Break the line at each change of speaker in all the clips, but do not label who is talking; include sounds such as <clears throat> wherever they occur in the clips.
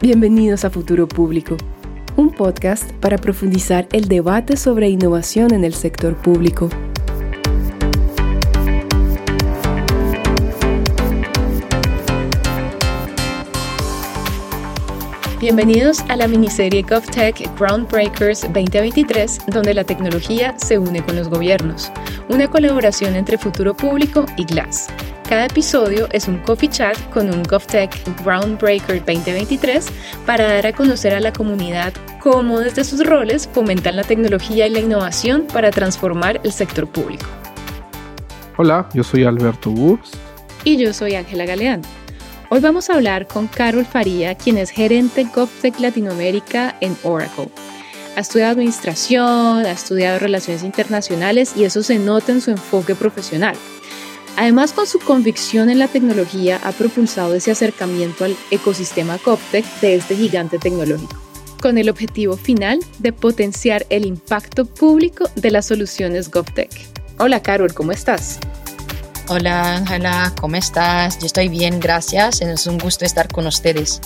Bienvenidos a Futuro Público, un podcast para profundizar el debate sobre innovación en el sector público. Bienvenidos a la miniserie GovTech Groundbreakers 2023, donde la tecnología se une con los gobiernos, una colaboración entre Futuro Público y Glass. Cada episodio es un coffee chat con un GovTech Groundbreaker 2023 para dar a conocer a la comunidad cómo desde sus roles fomentan la tecnología y la innovación para transformar el sector público.
Hola, yo soy Alberto Wurst.
Y yo soy Ángela Galeán. Hoy vamos a hablar con Carol Faría, quien es gerente GovTech Latinoamérica en Oracle. Ha estudiado administración, ha estudiado relaciones internacionales y eso se nota en su enfoque profesional. Además, con su convicción en la tecnología, ha propulsado ese acercamiento al ecosistema CopTech de este gigante tecnológico, con el objetivo final de potenciar el impacto público de las soluciones GovTech. Hola Carol, ¿cómo estás?
Hola Ángela, ¿cómo estás? Yo estoy bien, gracias. Es un gusto estar con ustedes.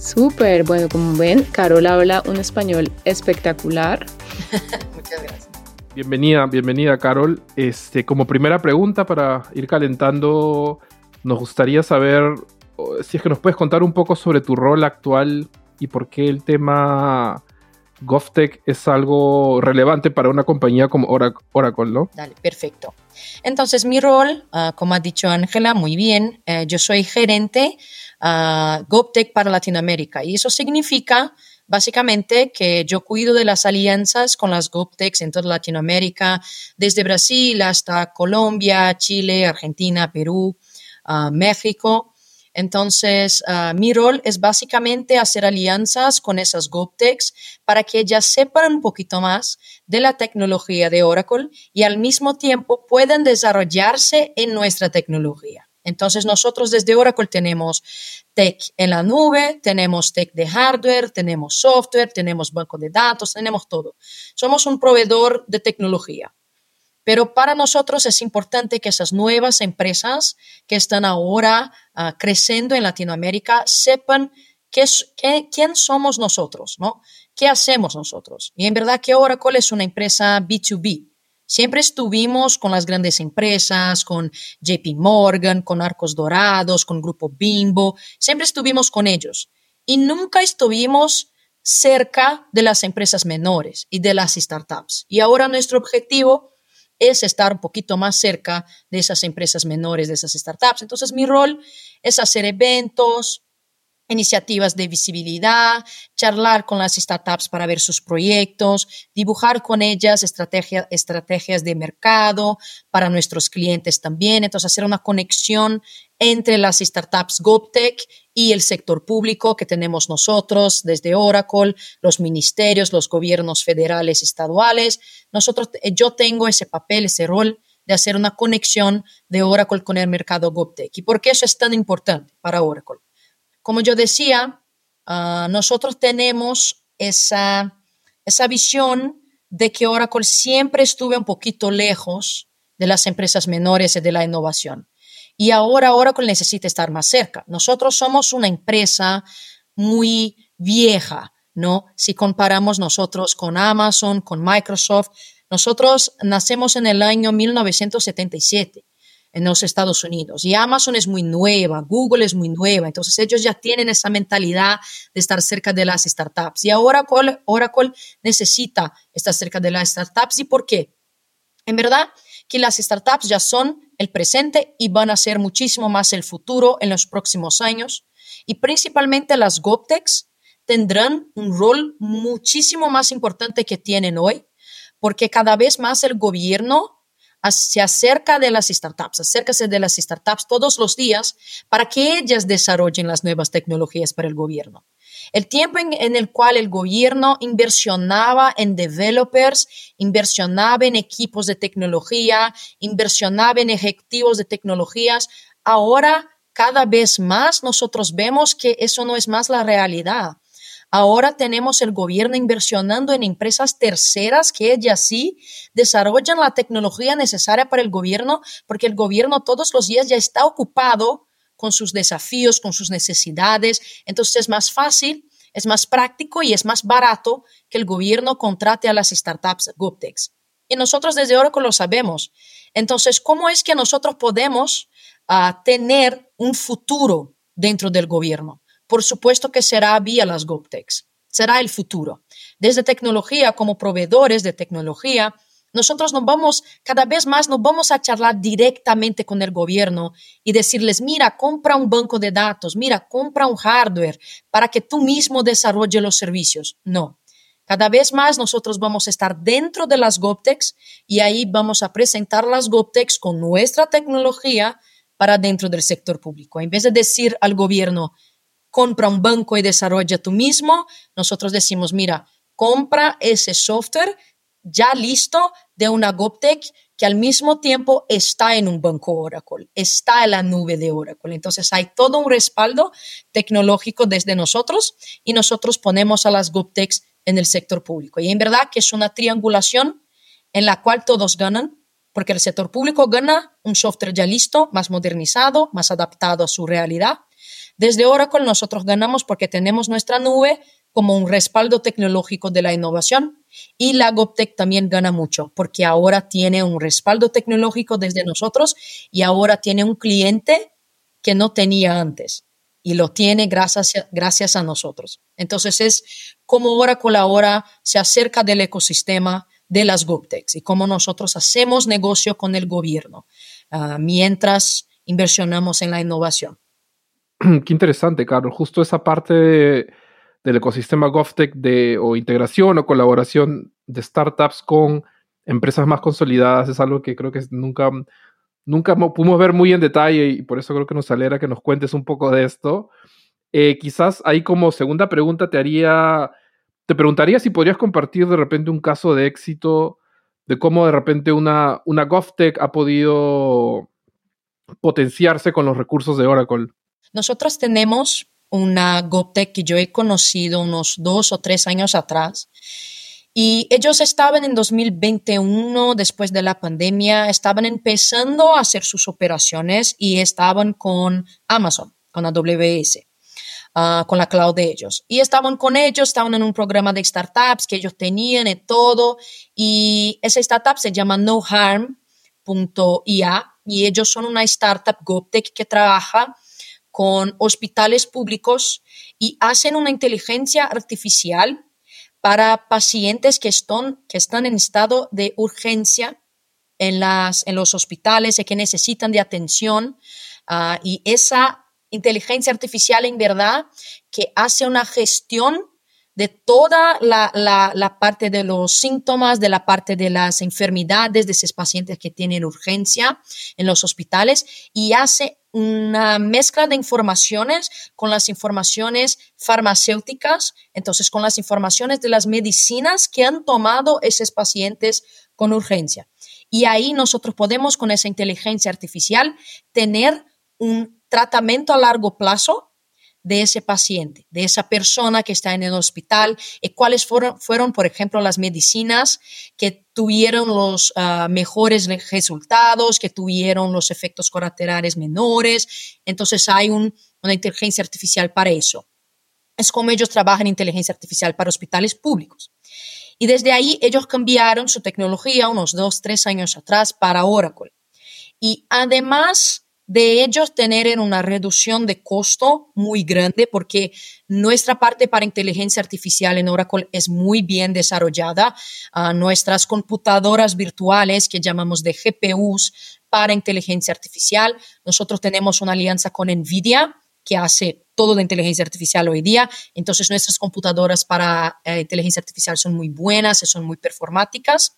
Súper, bueno, como ven, Carol habla un español espectacular. <laughs>
Muchas gracias.
Bienvenida, bienvenida Carol. Este, como primera pregunta para ir calentando, nos gustaría saber si es que nos puedes contar un poco sobre tu rol actual y por qué el tema GovTech es algo relevante para una compañía como Oracle, ¿no?
Dale, perfecto. Entonces, mi rol, ah, como ha dicho Ángela, muy bien, eh, yo soy gerente uh, GovTech para Latinoamérica y eso significa Básicamente que yo cuido de las alianzas con las GovTechs en toda Latinoamérica, desde Brasil hasta Colombia, Chile, Argentina, Perú, ah, México. Entonces, ah, mi rol es básicamente hacer alianzas con esas GovTechs para que ellas sepan un poquito más de la tecnología de Oracle y al mismo tiempo puedan desarrollarse en nuestra tecnología. Entonces nosotros desde Oracle tenemos tech en la nube, tenemos tech de hardware, tenemos software, tenemos banco de datos, tenemos todo. Somos un proveedor de tecnología. Pero para nosotros es importante que esas nuevas empresas que están ahora uh, creciendo en Latinoamérica sepan quién somos nosotros, ¿no? ¿Qué hacemos nosotros? Y en verdad que Oracle es una empresa B2B. Siempre estuvimos con las grandes empresas, con JP Morgan, con Arcos Dorados, con Grupo Bimbo, siempre estuvimos con ellos y nunca estuvimos cerca de las empresas menores y de las startups. Y ahora nuestro objetivo es estar un poquito más cerca de esas empresas menores, de esas startups. Entonces mi rol es hacer eventos, iniciativas de visibilidad, charlar con las startups para ver sus proyectos, dibujar con ellas estrategias de mercado para nuestros clientes también. Entonces, hacer una conexión entre las startups GovTech y el sector público que tenemos nosotros desde Oracle, los ministerios, los gobiernos federales estaduales. Nosotros, eh, yo tengo ese papel, ese rol de hacer una conexión de Oracle con el mercado GovTech. ¿Y por qué eso es tan importante para Oracle? Como yo decía, ah, nosotros tenemos esa, esa visión de que Oracle siempre estuvo un poquito lejos de las empresas menores y de la innovación. Y ahora Oracle necesita estar más cerca. Nosotros somos una empresa muy vieja, ¿no? Si comparamos nosotros con Amazon, con Microsoft, nosotros nacemos en el año 1977 en los Estados Unidos. Y Amazon es muy nueva, Google es muy nueva, entonces ellos ya tienen esa mentalidad de estar cerca de las startups. Y ahora Oracle, necesita estar cerca de las startups. ¿Y por qué? En verdad que las startups ya son el presente y van a ser muchísimo más el futuro en los próximos años. Y principalmente las GovTechs tendrán un rol muchísimo más importante que tienen hoy, porque cada vez más el gobierno se acerca de las startups, acércase de las startups todos los días para que ellas desarrollen las nuevas tecnologías para el gobierno. El tiempo en, el cual el gobierno inversionaba en developers, inversionaba en equipos de tecnología, inversionaba en ejecutivos de tecnologías, ahora cada vez más nosotros vemos que eso no es más la realidad. Ahora tenemos el gobierno inversionando en empresas terceras que ellas sí desarrollan la tecnología necesaria para el gobierno, porque el gobierno todos los días ya está ocupado con sus desafíos, con sus necesidades. Entonces es más fácil, es más práctico y es más barato que el gobierno contrate a las startups GovTechs. Y nosotros desde Oracle lo sabemos. Entonces, ¿cómo es que nosotros podemos ah, tener un futuro dentro del gobierno? Por supuesto que será vía las GovTechs. Será el futuro. Desde tecnología, como proveedores de tecnología, nosotros nos vamos, cada vez más nos vamos a charlar directamente con el gobierno y decirles, mira, compra un banco de datos, mira, compra un hardware para que tú mismo desarrolle los servicios. No. Cada vez más nosotros vamos a estar dentro de las GovTechs y ahí vamos a presentar las GovTechs con nuestra tecnología para dentro del sector público. En vez de decir al gobierno, compra un banco y desarrolla tú mismo, nosotros decimos, mira, compra ese software ya listo de una GovTech que al mismo tiempo está en un banco Oracle, está en la nube de Oracle. Entonces hay todo un respaldo tecnológico desde nosotros y nosotros ponemos a las GovTechs en el sector público. Y en verdad que es una triangulación en la cual todos ganan, porque el sector público gana un software ya listo, más modernizado, más adaptado a su realidad. Desde Oracle nosotros ganamos porque tenemos nuestra nube como un respaldo tecnológico de la innovación y la GovTech también gana mucho porque ahora tiene un respaldo tecnológico desde nosotros y ahora tiene un cliente que no tenía antes y lo tiene gracias, gracias a nosotros. Entonces es como Oracle ahora se acerca del ecosistema de las GovTechs y cómo nosotros hacemos negocio con el gobierno uh, mientras inversionamos en la innovación. <clears throat>
Qué interesante, Carlos. Justo esa parte de del ecosistema GovTech de, o integración o colaboración de startups con empresas más consolidadas es algo que creo que nunca, nunca pudimos ver muy en detalle y por eso creo que nos alegra que nos cuentes un poco de esto. Eh, quizás ahí como segunda pregunta te haría, te preguntaría si podrías compartir de repente un caso de éxito de cómo de repente una, una GovTech ha podido potenciarse con los recursos de Oracle.
Nosotros tenemos una GovTech que yo he conocido unos dos o tres años atrás. Y ellos estaban en 2021, después de la pandemia, estaban empezando a hacer sus operaciones y estaban con Amazon, con AWS, ah, con la cloud de ellos. Y estaban con ellos, estaban en un programa de startups que ellos tenían y todo. Y esa startup se llama noharm.ia y ellos son una startup GovTech que trabaja con hospitales públicos y hacen una inteligencia artificial para pacientes que están, que están en estado de urgencia en, las, en los hospitales y que necesitan de atención. Ah, y esa inteligencia artificial en verdad que hace una gestión de toda la, la, parte de los síntomas, de la parte de las enfermedades de esos pacientes que tienen urgencia en los hospitales y hace una mezcla de informaciones con las informaciones farmacéuticas, entonces con las informaciones de las medicinas que han tomado esos pacientes con urgencia. Y ahí nosotros podemos con esa inteligencia artificial tener un tratamiento a largo plazo de ese paciente, de esa persona que está en el hospital, y cuáles fueron, fueron por ejemplo, las medicinas que tuvieron los ah, mejores resultados, que tuvieron los efectos colaterales menores. Entonces hay una inteligencia artificial para eso. Es como ellos trabajan inteligencia artificial para hospitales públicos. Y desde ahí ellos cambiaron su tecnología unos dos, tres años atrás para Oracle. Y además de ellos tener una reducción de costo muy grande porque nuestra parte para inteligencia artificial en Oracle es muy bien desarrollada. Uh, nuestras computadoras virtuales que llamamos de GPUs para inteligencia artificial. Nosotros tenemos una alianza con NVIDIA que hace todo de inteligencia artificial hoy día. Entonces nuestras computadoras para eh, inteligencia artificial son muy buenas, son muy performáticas.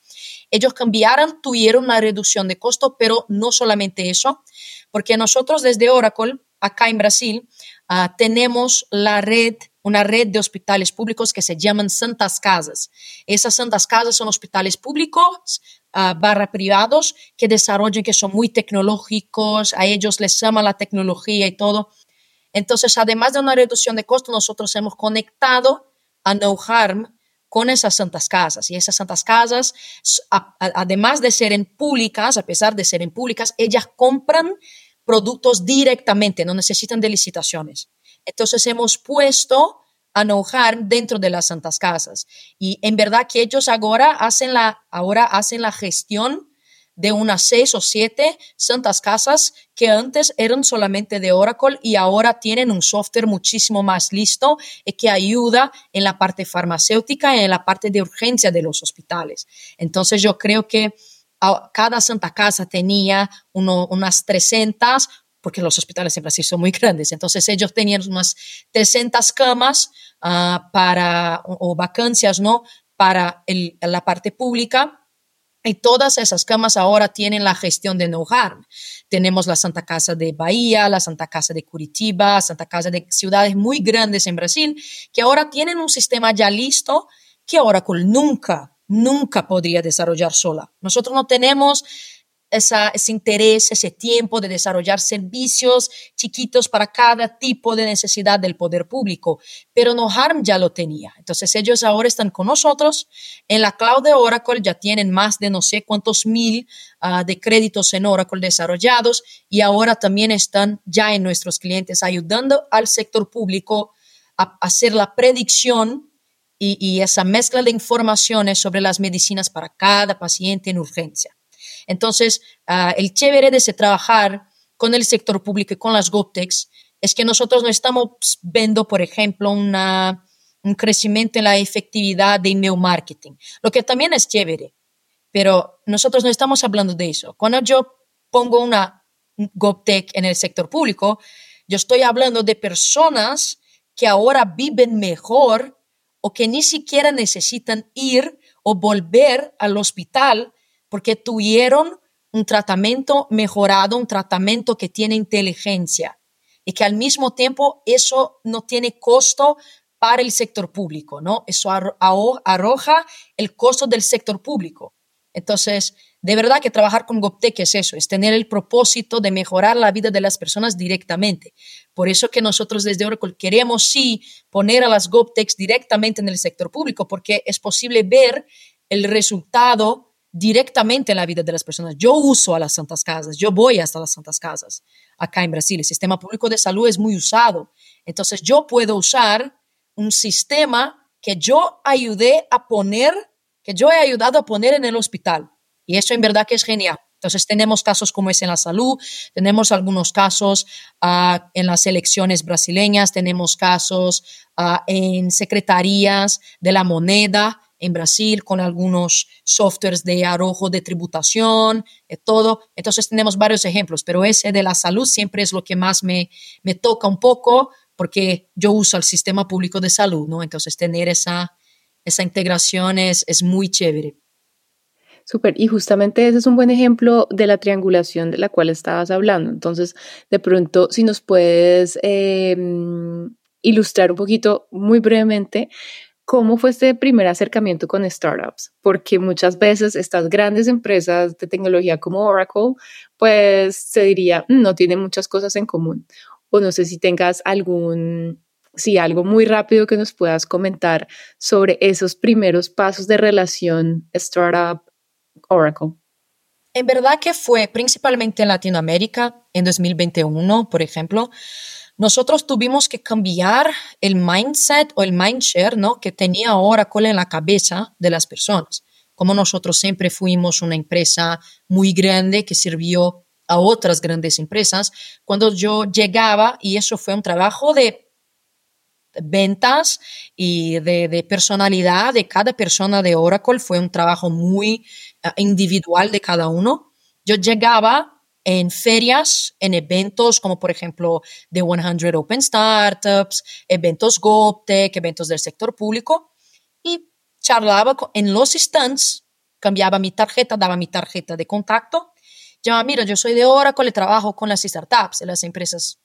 Ellos cambiaron, tuvieron una reducción de costo, pero no solamente eso, porque nosotros desde Oracle, acá en Brasil, uh, tenemos la red, una red de hospitales públicos que se llaman Santas Casas. Esas Santas Casas son hospitales públicos uh, barra privados que desarrollan, que son muy tecnológicos, a ellos les llama la tecnología y todo. Entonces, además de una reducción de costo, nosotros hemos conectado a No Harm con esas santas casas. Y esas santas casas, además de ser públicas, a pesar de ser públicas, ellas compran productos directamente, no necesitan de licitaciones. Entonces hemos puesto a enojar dentro de las santas casas. Y en verdad que ellos ahora hacen la, ahora hacen la gestión de unas seis o siete santas casas que antes eran solamente de Oracle y ahora tienen un software muchísimo más listo y que ayuda en la parte farmacéutica y en la parte de urgencia de los hospitales. Entonces yo creo que cada santa casa tenía unas 300 porque los hospitales en Brasil son muy <laughs> grandes. Entonces ellos tenían unas 300 camas uh, para, o, vacancias, ¿no? Para la parte pública. Y todas esas camas ahora tienen la gestión de No Harm. Tenemos la Santa Casa de Bahía, la Santa Casa de Curitiba, Santa Casa de ciudades muy grandes en Brasil, que ahora tienen un sistema ya listo que Oracle nunca, nunca podría desarrollar sola. Nosotros no tenemos esa, ese interés, ese tiempo de desarrollar servicios chiquitos para cada tipo de necesidad del poder público. Pero no harm ya lo tenía. Entonces ellos ahora están con nosotros. En la cloud de Oracle ya tienen más de no sé cuántos mil uh, de créditos en Oracle desarrollados y ahora también están ya en nuestros clientes ayudando al sector público a hacer la predicción y esa mezcla de informaciones sobre las medicinas para cada paciente en urgencia. Entonces, uh, el chévere de trabajar con el sector público y con las GovTechs es que nosotros no estamos viendo, por ejemplo, un crecimiento en la efectividad de email marketing, lo que también es chévere, pero nosotros no estamos hablando de eso. Cuando yo pongo una GovTech en el sector público, yo estoy hablando de personas que ahora viven mejor o que ni siquiera necesitan ir o volver al hospital porque tuvieron un tratamiento mejorado, un tratamiento que tiene inteligencia y que al mismo tiempo eso no tiene costo para el sector público, ¿no? Eso arroja el costo del sector público. Entonces, de verdad que trabajar con GovTech es eso, es tener el propósito de mejorar la vida de las personas directamente. Por eso que nosotros desde Oracle queremos sí poner a las GovTechs directamente en el sector público, porque es posible ver el resultado directamente en la vida de las personas. Yo uso a las santas casas, yo voy hasta las santas casas acá en Brasil. El sistema público de salud es muy usado. Entonces yo puedo usar un sistema que yo ayudé a poner, que yo he ayudado a poner en el hospital. Y eso en verdad que es genial. Entonces tenemos casos como es en la salud, tenemos algunos casos uh, en las elecciones brasileñas, tenemos casos uh, en secretarías de la moneda, en Brasil con algunos softwares de arrojo de tributación, y todo. Entonces tenemos varios ejemplos, pero ese de la salud siempre es lo que más me, me toca un poco porque yo uso el sistema público de salud, ¿no? Entonces tener esa, esa integración es, es muy chévere.
Súper, y justamente ese es un buen ejemplo de la triangulación de la cual estabas hablando. Entonces, de pronto, si nos puedes eh, ilustrar un poquito, muy brevemente, ¿Cómo fue este primer acercamiento con startups? Porque muchas veces estas grandes empresas de tecnología como Oracle, pues se diría, mm, no tienen muchas cosas en común. O no sé si tengas algún, sí, algo muy rápido que nos puedas comentar sobre esos primeros pasos de relación startup Oracle.
En verdad que fue principalmente en Latinoamérica en 2021, por ejemplo nosotros tuvimos que cambiar el mindset o el mindshare ¿no? que tenía Oracle en la cabeza de las personas. Como nosotros siempre fuimos una empresa muy grande que sirvió a otras grandes empresas, cuando yo llegaba, y eso fue un trabajo de ventas y de, personalidad de cada persona de Oracle, fue un trabajo muy eh, individual de cada uno. Yo llegaba en ferias, en eventos como por ejemplo The 100 Open Startups, eventos GovTech, eventos del sector público y charlaba en los stands, cambiaba mi tarjeta, daba mi tarjeta de contacto. Ya, mira, yo soy de Oracle, trabajo con las startups, las empresas.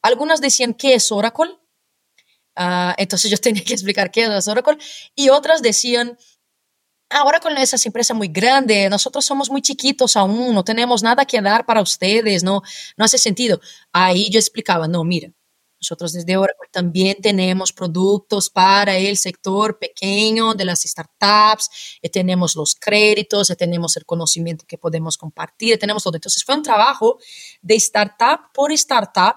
Algunas decían, ¿qué es Oracle? Ah, entonces yo <laughs> tenía que explicar qué es Oracle. Y otras decían, ahora con esas empresas muy grandes, nosotros somos muy chiquitos aún, no tenemos nada que dar para ustedes, no, no hace sentido. Ahí yo explicaba, no, mira, Nosotros desde Oracle también tenemos productos para el sector pequeño de las startups, y tenemos los créditos, y tenemos el conocimiento que podemos compartir, y tenemos todo. Entonces fue un trabajo de startup por startup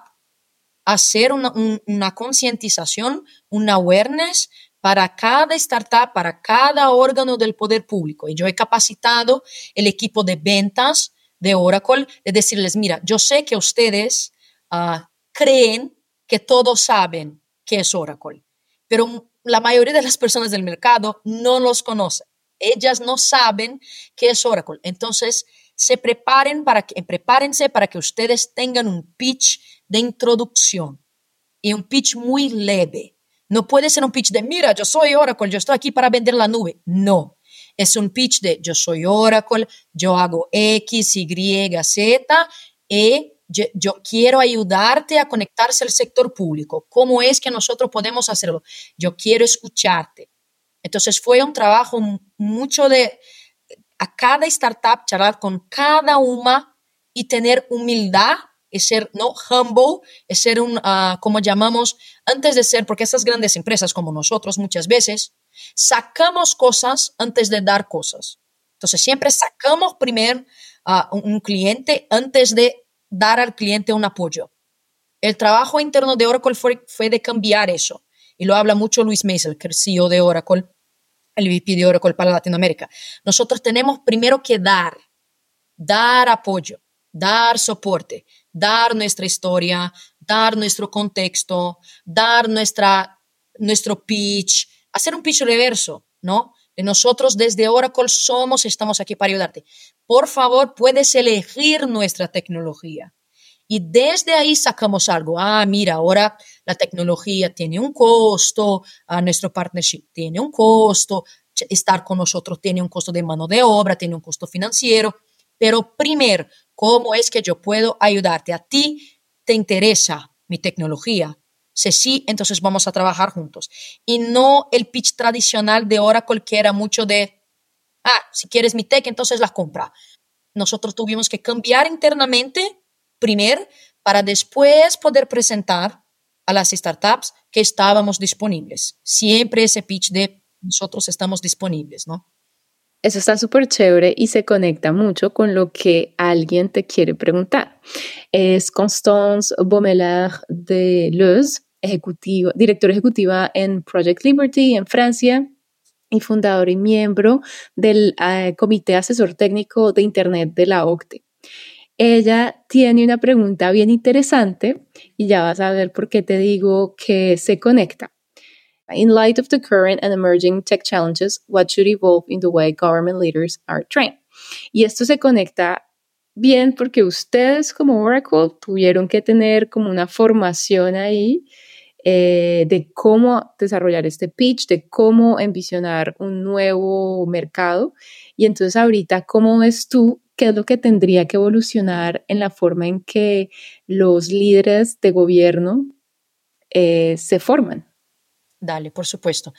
hacer una, una concientización, una awareness para cada startup, para cada órgano del poder público. Y yo he capacitado el equipo de ventas de Oracle de decirles, mira, yo sé que ustedes uh, creen que todos saben qué es Oracle, pero la mayoría de las personas del mercado no los conocen. Ellas no saben qué es Oracle. Entonces, se preparen para que, prepárense para que ustedes tengan un pitch de introducción y un pitch muy leve. No puede ser un pitch de, mira, yo soy Oracle, yo estoy aquí para vender la nube. No, es un pitch de, yo soy Oracle, yo hago X, Y, Z y yo, quiero ayudarte a conectarse al sector público. ¿Cómo es que nosotros podemos hacerlo? Yo quiero escucharte. Entonces fue un trabajo mucho de a cada startup charlar con cada una y tener humildad y ser no humble, es ser un, uh, como llamamos, antes de ser, porque estas grandes empresas como nosotros muchas veces sacamos cosas antes de dar cosas. Entonces siempre sacamos primero a un cliente antes de dar al cliente un apoyo. El trabajo interno de Oracle fue, fue de cambiar eso. Y lo habla mucho Luis Maisel, que es CEO de Oracle, el VP de Oracle para Latinoamérica. Nosotros tenemos primero que dar, dar apoyo, dar soporte, dar nuestra historia, dar nuestro contexto, dar nuestra, nuestro pitch, hacer un pitch reverso, ¿no? De nosotros desde Oracle somos, estamos aquí para ayudarte por favor, puedes elegir nuestra tecnología. Y desde ahí sacamos algo. Ah, mira, ahora la tecnología tiene un costo, a nuestro partnership tiene un costo, estar con nosotros tiene un costo de mano de obra, tiene un costo financiero. Pero primero, ¿cómo es que yo puedo ayudarte? A ti te interesa mi tecnología. Si sí, entonces vamos a trabajar juntos. Y no el pitch tradicional de Oracle que era mucho de ah, si quieres mi tech, entonces la compra. Nosotros tuvimos que cambiar internamente primero para después poder presentar a las startups que estábamos disponibles. Siempre ese pitch de nosotros estamos disponibles, ¿no?
Eso está súper chévere y se conecta mucho con lo que alguien te quiere preguntar. Es Constance Beaumeler de Leuz, ejecutivo, directora ejecutiva en Project Liberty en Francia y fundador y miembro del eh, Comité Asesor Técnico de Internet de la OCTE. Ella tiene una pregunta bien interesante y ya vas a ver por qué te digo que se conecta. In light of the current and emerging tech challenges, what should evolve in the way government leaders are trained? Y esto se conecta bien porque ustedes como Oracle tuvieron que tener como una formación ahí eh, de cómo desarrollar este pitch, de cómo envisionar un nuevo mercado. Y entonces ahorita, ¿cómo ves tú qué es lo que tendría que evolucionar en la forma en que los líderes de gobierno eh, se forman?
Dale, por supuesto.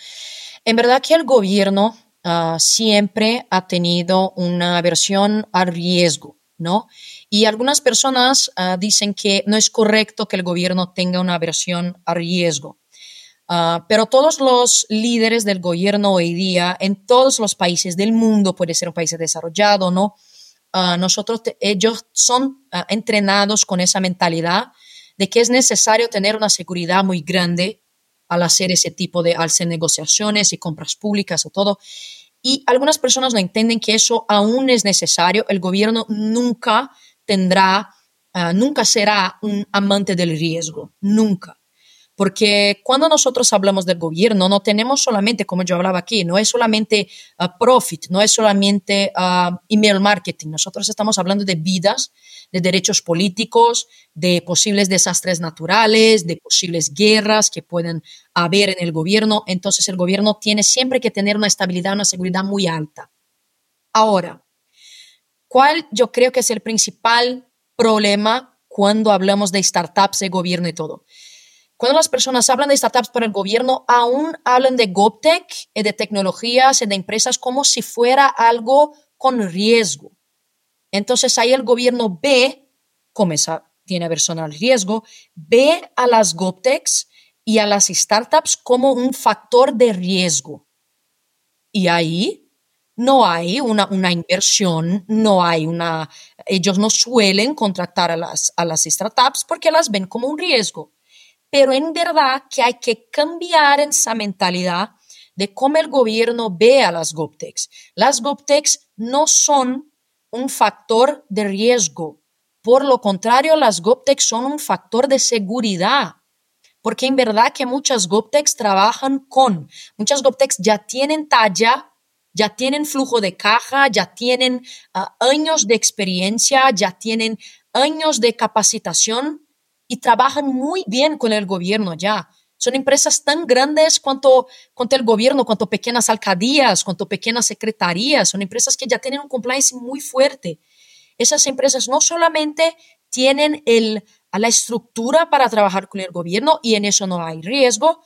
En verdad que el gobierno ah, siempre ha tenido una versión a riesgo, ¿no? Y algunas personas ah, dicen que no es correcto que el gobierno tenga una versión a riesgo. Ah, pero todos los líderes del gobierno hoy día, en todos los países del mundo, puede ser un país desarrollado, ¿no? Nosotros, ellos son entrenados con esa mentalidad de que es necesario tener una seguridad muy grande al hacer ese tipo de, al hacer negociaciones y compras públicas o todo. Y algunas personas no entienden que eso aún es necesario. El gobierno nunca tendrá, uh, nunca será un amante del riesgo, nunca. Porque cuando nosotros hablamos del gobierno, no tenemos solamente, como yo hablaba aquí, no es solamente uh, profit, no es solamente uh, email marketing. Nosotros estamos hablando de vidas, de derechos políticos, de posibles desastres naturales, de posibles guerras que pueden haber en el gobierno. Entonces el gobierno tiene siempre que tener una estabilidad, una seguridad muy alta. Ahora, ¿Cuál yo creo que es el principal problema cuando hablamos de startups, de gobierno y todo? Cuando las personas hablan de startups para el gobierno, aún hablan de GovTech y de tecnologías y de empresas como si fuera algo con riesgo. Entonces ahí el gobierno ve, comienza, tiene aversión al riesgo, ve a las GovTechs y a las startups como un factor de riesgo. Y ahí no hay una, una inversión, no hay una, ellos no suelen contratar a las, a las startups porque las ven como un riesgo. Pero en verdad que hay que cambiar esa mentalidad de cómo el gobierno ve a las GovTechs. Las GovTechs no son un factor de riesgo. Por lo contrario, las GovTechs son un factor de seguridad. Porque en verdad que muchas GovTechs trabajan con, muchas GovTechs ya tienen talla, ya tienen flujo de caja, ya tienen ah, años de experiencia, ya tienen años de capacitación y trabajan muy bien con el gobierno ya. Son empresas tan grandes cuanto, cuanto el gobierno, cuanto pequeñas alcaldías, cuanto pequeñas secretarías. Son empresas que ya tienen un compliance muy fuerte. Esas empresas no solamente tienen el, la estructura para trabajar con el gobierno y en eso no hay riesgo,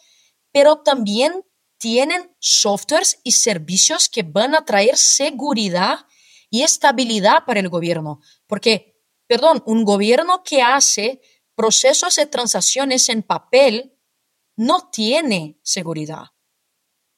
pero también tienen softwares y servicios que van a traer seguridad y estabilidad para el gobierno. Porque, perdón, un gobierno que hace procesos de transacciones en papel no tiene seguridad,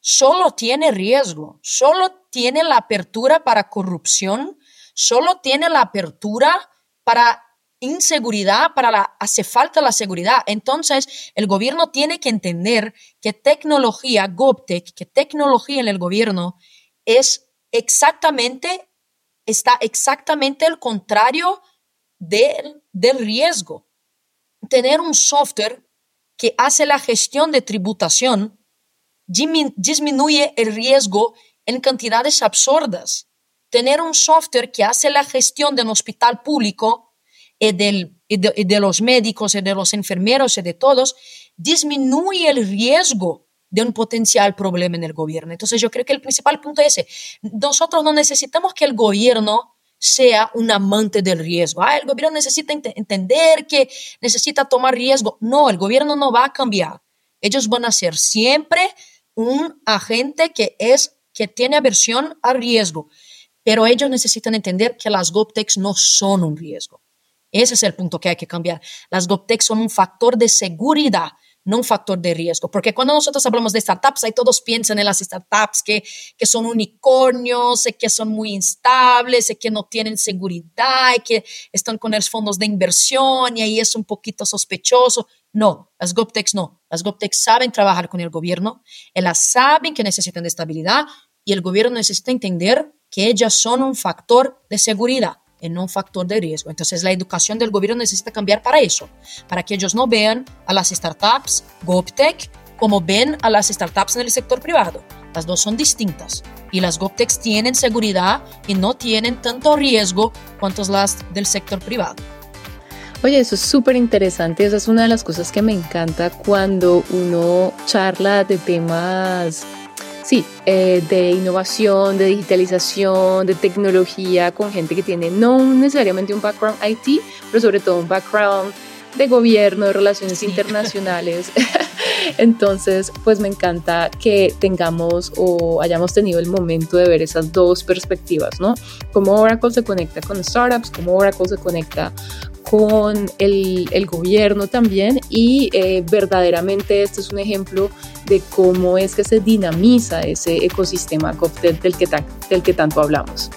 solo tiene riesgo, solo tiene la apertura para corrupción, solo tiene la apertura para inseguridad, para la, hace falta la seguridad. Entonces, el gobierno tiene que entender que tecnología, GovTech, que tecnología en el gobierno es exactamente, está exactamente el contrario del, del riesgo tener un software que hace la gestión de tributación disminuye el riesgo en cantidades absurdas. Tener un software que hace la gestión de un hospital público y, del, de, los médicos y de los enfermeros y de todos disminuye el riesgo de un potencial problema en el gobierno. Entonces yo creo que el principal punto es ese. Nosotros no necesitamos que el gobierno sea un amante del riesgo. Ah, el gobierno necesita entender que necesita tomar riesgo. No, el gobierno no va a cambiar. Ellos van a ser siempre un agente que es que tiene aversión al riesgo, pero ellos necesitan entender que las GovTechs no son un riesgo. Ese es el punto que hay que cambiar. Las GovTechs son un factor de seguridad no un factor de riesgo. Porque cuando nosotros hablamos de startups, ahí todos piensan en las startups que, que son unicornios, que son muy instables, que no tienen seguridad, que están con los fondos de inversión y ahí es un poquito sospechoso. No, las GovTechs no. Las GovTechs saben trabajar con el gobierno, ellas saben que necesitan de estabilidad y el gobierno necesita entender que ellas son un factor de seguridad en un factor de riesgo. Entonces la educación del gobierno necesita cambiar para eso, para que ellos no vean a las startups, GovTech, como ven a las startups en el sector privado. Las dos son distintas y las GovTechs tienen seguridad y no tienen tanto riesgo cuanto las del sector privado.
Oye, eso es súper interesante. Esa es una de las cosas que me encanta cuando uno charla de temas Sí, eh, de innovación, de digitalización, de tecnología, con gente que tiene no necesariamente un background IT, pero sobre todo un background de gobierno, de relaciones internacionales. <laughs> Entonces, pues me encanta que tengamos o hayamos tenido el momento de ver esas dos perspectivas, ¿no? Cómo Oracle se conecta con startups, cómo Oracle se conecta con el, gobierno también y eh, verdaderamente este es un ejemplo de cómo es que se dinamiza ese ecosistema del que, del que tanto hablamos.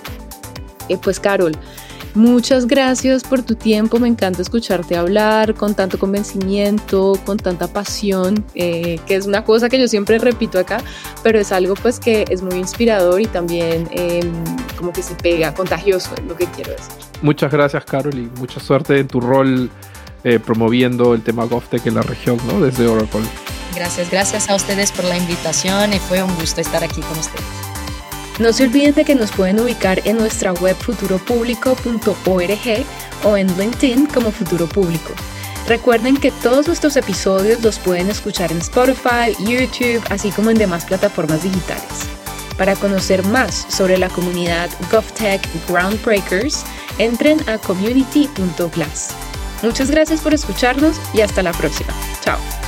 Eh, pues Carol, Muchas gracias por tu tiempo, me encanta escucharte hablar con tanto convencimiento, con tanta pasión, eh, que es una cosa que yo siempre repito acá, pero es algo pues que es muy inspirador y también em, como que se pega, contagioso, es lo que quiero decir.
Muchas gracias Carol y mucha suerte en tu rol eh, promoviendo el tema GovTech en la región, ¿no? Desde Oracle.
Gracias, gracias a ustedes por la invitación y fue un gusto estar aquí con ustedes.
No se olviden de que nos pueden ubicar en nuestra web futuropublico.org o en LinkedIn como Futuro Público. Recuerden que todos nuestros episodios los pueden escuchar en Spotify, YouTube, así como en demás plataformas digitales. Para conocer más sobre la comunidad GovTech Groundbreakers, entren a community.class. Muchas gracias por escucharnos y hasta la próxima. Chao.